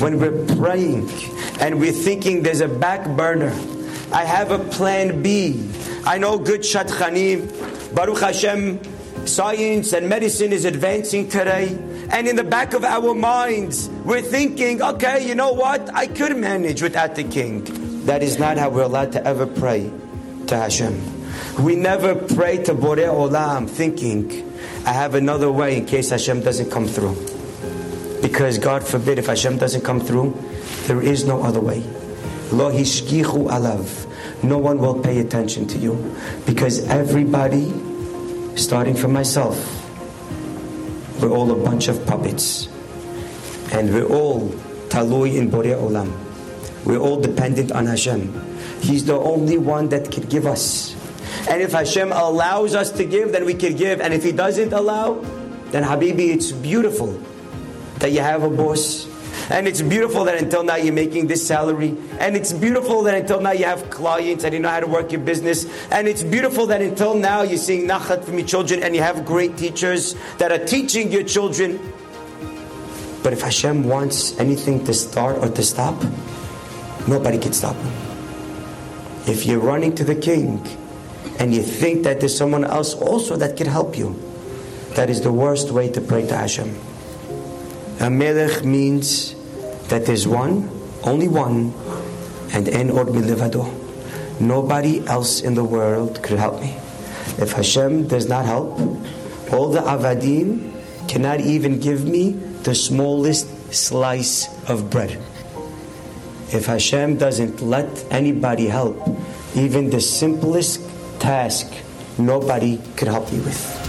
when we're praying and we're thinking there's a back burner, I have a plan B. I know good shatchanim, Baruch Hashem, science and medicine is advancing today. And in the back of our minds, we're thinking, okay, you know what? I could manage without the king. That is not how we're allowed to ever pray to Hashem. We never pray to Borei Olam thinking, I have another way in case Hashem doesn't come through. Because God forbid if Hashem doesn't come through, there is no other way. Lo alav. No one will pay attention to you. Because everybody, starting from myself, we're all a bunch of puppets. And we're all talui in Borei Olam. We're all dependent on Hashem. He's the only one that can give us. And if Hashem allows us to give, then we can give. And if He doesn't allow, then Habibi, it's beautiful that you have a boss. And it's beautiful that until now you're making this salary. And it's beautiful that until now you have clients and you know how to work your business. And it's beautiful that until now you're seeing nachat from your children and you have great teachers that are teaching your children. But if Hashem wants anything to start or to stop, nobody can stop him. If you're running to the king and you think that there's someone else also that can help you, that is the worst way to pray to Hashem. A melech means that there's one, only one, and en od milivado. Nobody else in the world could help me. If Hashem does not help, all the avadim cannot even give me the smallest slice of bread. If Hashem doesn't let anybody help, even the simplest task, nobody could help me with.